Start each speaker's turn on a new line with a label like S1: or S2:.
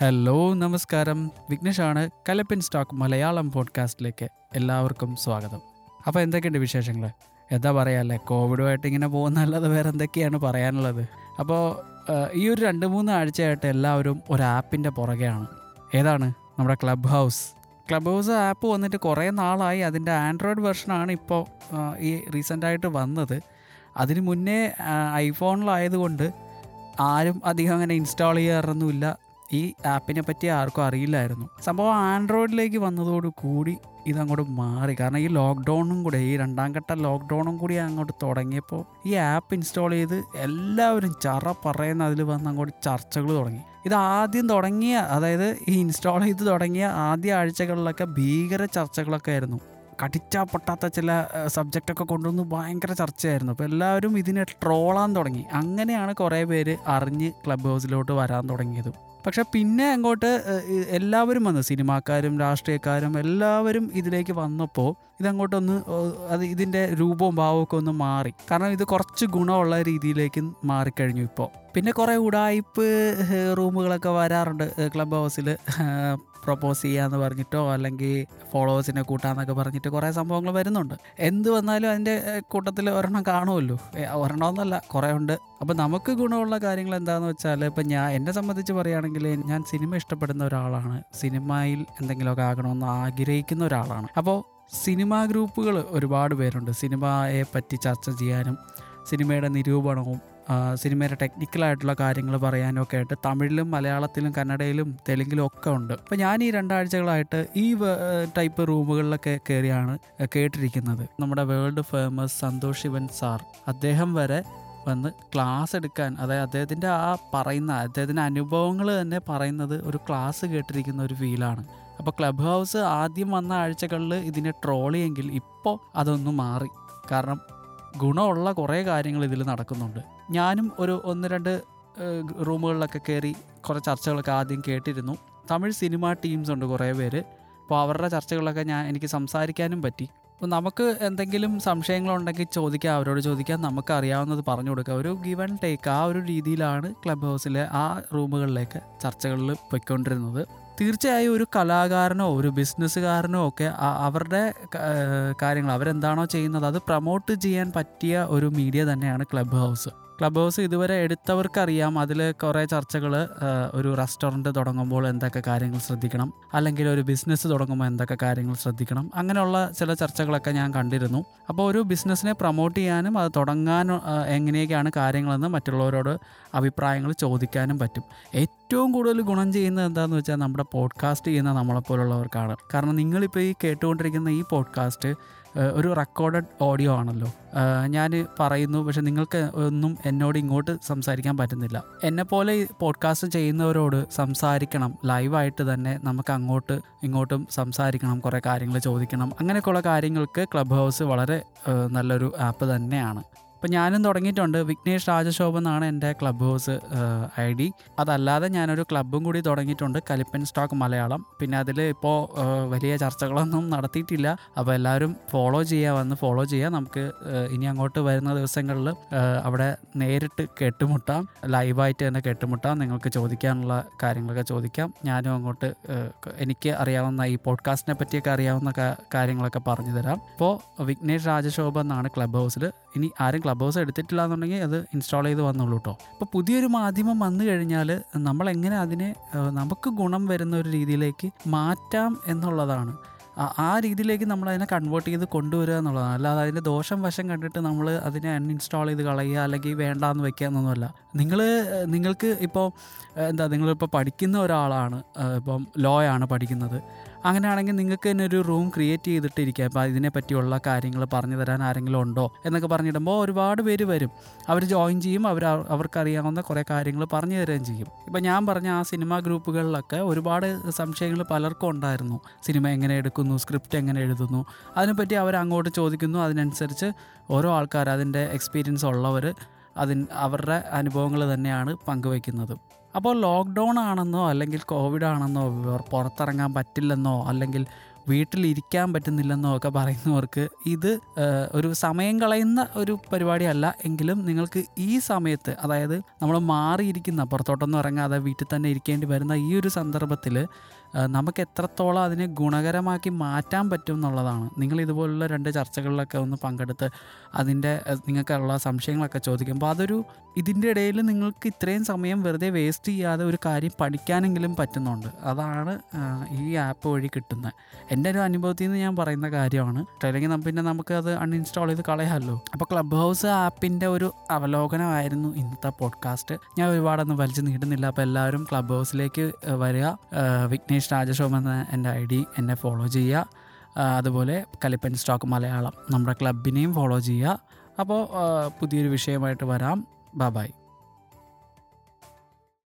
S1: Hello നമസ്കാരം. വിഘ്നേഷാണ് കലപ്പിൻ stock Malayalam പോഡ്കാസ്റ്റിലേക്ക് എല്ലാവർക്കും സ്വാഗതം. അപ്പോൾ എന്തൊക്കെയുണ്ട് വിശേഷങ്ങൾ എന്താ പറയാല്ലേ കോവിഡുമായിട്ട് ഇങ്ങനെ പോകുന്നല്ലാതെ വേറെ എന്തൊക്കെയാണ് പറയാനുള്ളത്? അപ്പോൾ ഈ ഒരു രണ്ട് മൂന്ന് ആഴ്ചയായിട്ട് എല്ലാവരും ഒരു ആപ്പിന്റെ പുറകെയാണ്. ഏതാണ്? നമ്മുടെ club house club house app വന്നിട്ട് കുറേ നാളായി. അതിന്റെ ആൻഡ്രോയിഡ് വെർഷനാണ് ഇപ്പോൾ ഈ റീസെന്റായിട്ട് വന്നത്. അതിന് മുന്നേ ഐഫോണിലായതുകൊണ്ട് ആരും അധികം അങ്ങനെ ഇൻസ്റ്റാൾ ചെയ്യാറൊന്നുമില്ല. ഈ ആപ്പിനെ പറ്റി ആർക്കും അറിയില്ലായിരുന്നു. സംഭവം ആൻഡ്രോയിഡിലേക്ക് വന്നതോട് കൂടി ഇതങ്ങോട്ട് മാറി. കാരണം ഈ ലോക്ക്ഡൗണും കൂടെ ഈ രണ്ടാം ഘട്ട ലോക്ക്ഡൗണും കൂടി അങ്ങോട്ട് തുടങ്ങിയപ്പോൾ ഈ ആപ്പ് ഇൻസ്റ്റാൾ ചെയ്ത് എല്ലാവരും ചറ പറയുന്ന അതിൽ വന്ന് അങ്ങോട്ട് ചർച്ചകൾ തുടങ്ങി. ഇത് ആദ്യം തുടങ്ങിയ അതായത് ഈ ഇൻസ്റ്റാൾ ചെയ്ത് തുടങ്ങിയ ആദ്യ ആഴ്ചകളിലൊക്കെ ഭീകര ചർച്ചകളൊക്കെ ആയിരുന്നു. കടിച്ചാ പൊട്ടാത്ത ചില സബ്ജക്റ്റൊക്കെ കൊണ്ടുവന്ന് ഭയങ്കര ചർച്ചയായിരുന്നു. അപ്പോൾ എല്ലാവരും ഇതിനെ ട്രോളാൻ തുടങ്ങി. അങ്ങനെയാണ് കുറേ പേര് അറിഞ്ഞ് ക്ലബ് ഹൗസിലോട്ട് വരാൻ തുടങ്ങിയത്. പക്ഷെ പിന്നെ അങ്ങോട്ട് എല്ലാവരും വന്നു. സിനിമാക്കാരും രാഷ്ട്രീയക്കാരും എല്ലാവരും ഇതിലേക്ക് വന്നപ്പോൾ ഇതങ്ങോട്ടൊന്ന് അത് ഇതിന്റെ രൂപവും ഭാവവും ഒക്കെ ഒന്ന് മാറി. കാരണം ഇത് കുറച്ച് ഗുണമുള്ള രീതിയിലേക്ക് മാറിക്കഴിഞ്ഞു ഇപ്പോൾ. പിന്നെ കുറേ ഉടായ്പ് റൂമുകളൊക്കെ വരാറുണ്ട് ക്ലബ് ഹൗസിൽ പ്രപ്പോസ് ചെയ്യാന്ന് പറഞ്ഞിട്ടോ അല്ലെങ്കിൽ ഫോളോവേഴ്സിനെ കൂട്ടാന്നൊക്കെ പറഞ്ഞിട്ട് കുറേ സംഭവങ്ങൾ വരുന്നുണ്ട്. എന്ത് വന്നാലും അതിന്റെ കൂട്ടത്തിൽ ഒരെണ്ണം കാണുമല്ലോ. ഒരെണ്ണം എന്നല്ല കുറേ ഉണ്ട്. അപ്പോൾ നമുക്ക് ഗുണമുള്ള കാര്യങ്ങൾ എന്താണെന്ന് വെച്ചാൽ ഇപ്പം ഞാൻ എന്നെ സംബന്ധിച്ച് പറയുകയാണെങ്കിൽ ഞാൻ സിനിമ ഇഷ്ടപ്പെടുന്ന ഒരാളാണ്. സിനിമയിൽ എന്തെങ്കിലുമൊക്കെ ആകണമെന്ന് ആഗ്രഹിക്കുന്ന ഒരാളാണ്. അപ്പോൾ സിനിമാ ഗ്രൂപ്പുകൾ ഒരുപാട് പേരുണ്ട്. സിനിമയെ പറ്റി ചർച്ച ചെയ്യാനും സിനിമയുടെ നിരൂപണവും സിനിമയുടെ ടെക്നിക്കലായിട്ടുള്ള കാര്യങ്ങൾ പറയാനും ഒക്കെ ആയിട്ട് തമിഴിലും മലയാളത്തിലും കന്നഡയിലും തെലുങ്കിലും ഒക്കെ ഉണ്ട്. അപ്പോൾ ഞാൻ ഈ രണ്ടാഴ്ചകളായിട്ട് ഈ ടൈപ്പ് റൂമുകളിലൊക്കെ കയറിയാണ് കേട്ടിരിക്കുന്നത്. നമ്മുടെ world famous Santosh Sivan sir. അദ്ദേഹം വരെ വന്ന് ക്ലാസ് എടുക്കാൻ അതായത് അദ്ദേഹത്തിന്റെ ആ പറയുന്ന അദ്ദേഹത്തിന്റെ അനുഭവങ്ങൾ തന്നെ പറയുന്നത് ഒരു ക്ലാസ് കേട്ടിരിക്കുന്ന ഒരു ഫീലാണ് അപ്പോൾ ക്ലബ് ഹൗസ് ആദ്യം വന്ന ആഴ്ചകളിൽ ഇതിനെ ട്രോളിയെങ്കിൽ ഇപ്പോൾ അതൊന്നും മാറി. കാരണം ഗുണമുള്ള കുറേ കാര്യങ്ങൾ ഇതിൽ നടക്കുന്നുണ്ട്. ഞാനും ഒരു ഒന്ന് രണ്ട് റൂമുകളിലൊക്കെ കയറി കുറേ ചർച്ചകളൊക്കെ ആദ്യം കേട്ടിരുന്നു. തമിഴ് സിനിമ ടീംസ് ഉണ്ട് കുറേ പേര്. അപ്പോൾ അവരുടെ ചർച്ചകളൊക്കെ ഞാൻ എനിക്ക് സംസാരിക്കാനും പറ്റി. അപ്പോൾ നമുക്ക് എന്തെങ്കിലും സംശയങ്ങളുണ്ടെങ്കിൽ ചോദിക്കാം അവരോട് ചോദിക്കാം. നമുക്ക് അറിയാവുന്നത് പറഞ്ഞു കൊടുക്കുക ഒരു ഗിവൻ ടേക്ക് ആ ഒരു രീതിയിലാണ് ക്ലബ് ഹൗസിലെ ആ റൂമുകളിലേക്ക് ചർച്ചകളിൽ പൊയ്ക്കൊണ്ടിരുന്നത്. തീർച്ചയായും ഒരു കലാകാരനോ ഒരു ബിസിനസ്സുകാരനോ ഒക്കെ അവരുടെ കാര്യങ്ങൾ അവരെന്താണോ ചെയ്യുന്നത് അത് പ്രൊമോട്ട് ചെയ്യാൻ പറ്റിയ ഒരു മീഡിയ തന്നെയാണ് ക്ലബ് ഹൗസ്. ക്ലബ് ഹൗസ് ഇതുവരെ എടുത്തവർക്കറിയാം. അതിൽ കുറേ ചർച്ചകൾ ഒരു റെസ്റ്റോറന്റ് തുടങ്ങുമ്പോൾ എന്തൊക്കെ കാര്യങ്ങൾ ശ്രദ്ധിക്കണം അല്ലെങ്കിൽ ഒരു ബിസിനസ് തുടങ്ങുമ്പോൾ എന്തൊക്കെ കാര്യങ്ങൾ ശ്രദ്ധിക്കണം അങ്ങനെയുള്ള ചില ചർച്ചകളൊക്കെ ഞാൻ കണ്ടിരുന്നു. അപ്പോൾ ഒരു ബിസിനസ്സിനെ പ്രൊമോട്ട് ചെയ്യാനും അത് തുടങ്ങാൻ എങ്ങനെയൊക്കെയാണ് കാര്യങ്ങളെന്ന് മറ്റുള്ളവരോട് അഭിപ്രായങ്ങൾ ചോദിക്കാനും പറ്റും. ഏറ്റവും കൂടുതൽ ഗുണം ചെയ്യുന്നത് എന്താണെന്ന് വെച്ചാൽ നമ്മുടെ പോഡ്കാസ്റ്റ് ചെയ്യുന്ന നമ്മളെപ്പോലുള്ളവർക്കാണ്. കാരണം നിങ്ങളിപ്പോൾ ഈ കേട്ടുകൊണ്ടിരിക്കുന്ന ഈ പോഡ്കാസ്റ്റ് ഒരു റെക്കോർഡഡ് ഓഡിയോ ആണല്ലോ. ഞാൻ പറയുന്നു പക്ഷെ നിങ്ങൾക്ക് ഒന്നും എന്നോട് ഇങ്ങോട്ട് സംസാരിക്കാൻ പറ്റുന്നില്ല. എന്നെപ്പോലെ പോഡ്കാസ്റ്റ് ചെയ്യുന്നവരോട് സംസാരിക്കണം. ലൈവായിട്ട് തന്നെ നമുക്ക് അങ്ങോട്ട് ഇങ്ങോട്ടും സംസാരിക്കണം കുറേ കാര്യങ്ങൾ ചോദിക്കണം. അങ്ങനെയൊക്കെയുള്ള കാര്യങ്ങൾക്ക് ക്ലബ് ഹൗസ് വളരെ നല്ലൊരു ആപ്പ് തന്നെയാണ്. അപ്പോൾ ഞാനും തുടങ്ങിയിട്ടുണ്ട് വിഘ്നേഷ് രാജശോഭ എന്നാണ് എന്റെ ക്ലബ് ഹൗസ് ഐ ഡി. അതല്ലാതെ ഞാനൊരു ക്ലബ്ബും കൂടി തുടങ്ങിയിട്ടുണ്ട് കലിപ്പൻ സ്റ്റോക്ക് മലയാളം. പിന്നെ അതിൽ ഇപ്പോൾ വലിയ ചർച്ചകളൊന്നും നടത്തിയിട്ടില്ല. അപ്പോൾ എല്ലാവരും ഫോളോ ചെയ്യുക വന്ന് ഫോളോ ചെയ്യുക. നമുക്ക് ഇനി അങ്ങോട്ട് വരുന്ന ദിവസങ്ങളിൽ അവിടെ നേരിട്ട് കേട്ടുമുട്ടാം ലൈവായിട്ട് തന്നെ കേട്ടുമുട്ടാം. നിങ്ങൾക്ക് ചോദിക്കാനുള്ള കാര്യങ്ങളൊക്കെ ചോദിക്കാം. ഞാനും അങ്ങോട്ട് എനിക്ക് അറിയാവുന്ന ഈ പോഡ്കാസ്റ്റിനെ പറ്റിയൊക്കെ അറിയാവുന്ന കാര്യങ്ങളൊക്കെ പറഞ്ഞു തരാം. ഇപ്പോൾ വിഘ്നേഷ് രാജശോഭ എന്നാണ് ക്ലബ് ഹൗസിൽ ഇനി ആരും ക്ലബ് ഹൗസ് എടുത്തിട്ടില്ല എന്നുണ്ടെങ്കിൽ അത് ഇൻസ്റ്റാൾ ചെയ്ത് വന്നോളൂ കേട്ടോ അപ്പോൾ പുതിയൊരു മാധ്യമം വന്നു കഴിഞ്ഞാൽ നമ്മളെങ്ങനെ അതിനെ നമുക്ക് ഗുണം വരുന്ന ഒരു രീതിയിലേക്ക് മാറ്റാം എന്നുള്ളതാണ്. ആ രീതിയിലേക്ക് നമ്മൾ അതിനെ കൺവേർട്ട് ചെയ്ത് കൊണ്ടുവരിക എന്നുള്ളതാണ്. അല്ലാതെ അതിന്റെ ദോഷം വശം കണ്ടിട്ട് നമ്മൾ അതിനെ അൺഇൻസ്റ്റാൾ ചെയ്ത് കളയുക അല്ലെങ്കിൽ വേണ്ടാന്ന് വെക്കുക എന്നൊന്നുമല്ല. നിങ്ങൾ നിങ്ങൾക്ക് ഇപ്പോൾ എന്താ നിങ്ങളിപ്പോൾ പഠിക്കുന്ന ഒരാളാണ് ഇപ്പം ലോ ആണ് പഠിക്കുന്നത്. അങ്ങനെയാണെങ്കിൽ നിങ്ങൾക്ക് തന്നെ ഒരു റൂം ക്രിയേറ്റ് ചെയ്തിട്ടിരിക്കുക അപ്പോൾ ഇതിനെ പറ്റിയുള്ള കാര്യങ്ങൾ പറഞ്ഞു തരാൻ ആരെങ്കിലും ഉണ്ടോ എന്നൊക്കെ പറഞ്ഞിടുമ്പോൾ ഒരുപാട് പേര് വരും. അവർ ജോയിൻ ചെയ്യും അവർ അവർക്കറിയാവുന്ന കുറേ കാര്യങ്ങൾ പറഞ്ഞു തരുകയും ചെയ്യും. ഇപ്പം ഞാൻ പറഞ്ഞ ആ സിനിമാ ഗ്രൂപ്പുകളിലൊക്കെ ഒരുപാട് സംശയങ്ങൾ പലർക്കും ഉണ്ടായിരുന്നു. സിനിമ എങ്ങനെ എടുക്കുന്നു സ്ക്രിപ്റ്റ് എങ്ങനെ എഴുതുന്നു അതിനെപ്പറ്റി അവർ അങ്ങോട്ട് ചോദിക്കുന്നു. അതിനനുസരിച്ച് ഓരോ ആൾക്കാർ അതിന്റെ എക്സ്പീരിയൻസ് ഉള്ളവർ അതിൻ അവരുടെ അനുഭവങ്ങൾ തന്നെയാണ് പങ്കുവയ്ക്കുന്നത്. അപ്പോൾ ലോക്ക്ഡൗൺ ആണെന്നോ അല്ലെങ്കിൽ കോവിഡ് ആണെന്നോ പുറത്തിറങ്ങാൻ പറ്റില്ലെന്നോ അല്ലെങ്കിൽ വീട്ടിലിരിക്കാൻ പറ്റുന്നില്ലെന്നോ ഒക്കെ പറയുന്നവർക്ക് ഇത് ഒരു സമയം കളയുന്ന ഒരു പരിപാടിയല്ല. എങ്കിലും നിങ്ങൾക്ക് ഈ സമയത്ത് അതായത് നമ്മൾ മാറിയിരിക്കുന്ന പുറത്തോട്ടൊന്നും ഇറങ്ങാതെ വീട്ടിൽ തന്നെ ഇരിക്കേണ്ടി വരുന്ന ഈ ഒരു സന്ദർഭത്തിൽ നമുക്ക് എത്രത്തോളം അതിനെ ഗുണകരമാക്കി മാറ്റാൻ പറ്റും എന്നുള്ളതാണ്. നിങ്ങൾ ഇതുപോലുള്ള രണ്ട് ചർച്ചകളിലൊക്കെ ഒന്ന് പങ്കെടുത്ത് അതിന്റെ നിങ്ങൾക്കുള്ള സംശയങ്ങളൊക്കെ ചോദിക്കുമ്പോൾ അതൊരു ഇതിന്റെ ഇടയിൽ നിങ്ങൾക്ക് ഇത്രയും സമയം വെറുതെ വേസ്റ്റ് ചെയ്യാതെ ഒരു കാര്യം പഠിക്കാനെങ്കിലും പറ്റുന്നുണ്ട്. അതാണ് ഈ ആപ്പ് വഴി കിട്ടുന്നത്. എന്റെ ഒരു അനുഭവത്തിൽ നിന്ന് ഞാൻ പറയുന്ന കാര്യമാണ്. അല്ലെങ്കിൽ പിന്നെ നമുക്ക് അത് അൺഇൻസ്റ്റാൾ ചെയ്ത് കളയാമല്ലോ. അപ്പോൾ ക്ലബ് ഹൗസ് ആപ്പിന്റെ ഒരു അവലോകനമായിരുന്നു ഇന്നത്തെ പോഡ്കാസ്റ്റ് ഞാൻ ഒരുപാടൊന്നും വലിച്ചു നീട്ടുന്നില്ല. അപ്പോൾ എല്ലാവരും ക്ലബ് ഹൗസിലേക്ക് വരിക. വിഘ്നേഷ് രാജശോം എന്ന എന്റെ ഐ ഡി എന്നെ ഫോളോ ചെയ്യുക. അതുപോലെ കലിപ്പൻ സ്റ്റോക്ക് മലയാളം നമ്മുടെ ക്ലബിനെയും ഫോളോ ചെയ്യുക. അപ്പോൾ പുതിയൊരു വിഷയമായിട്ട് വരാം. ബൈ.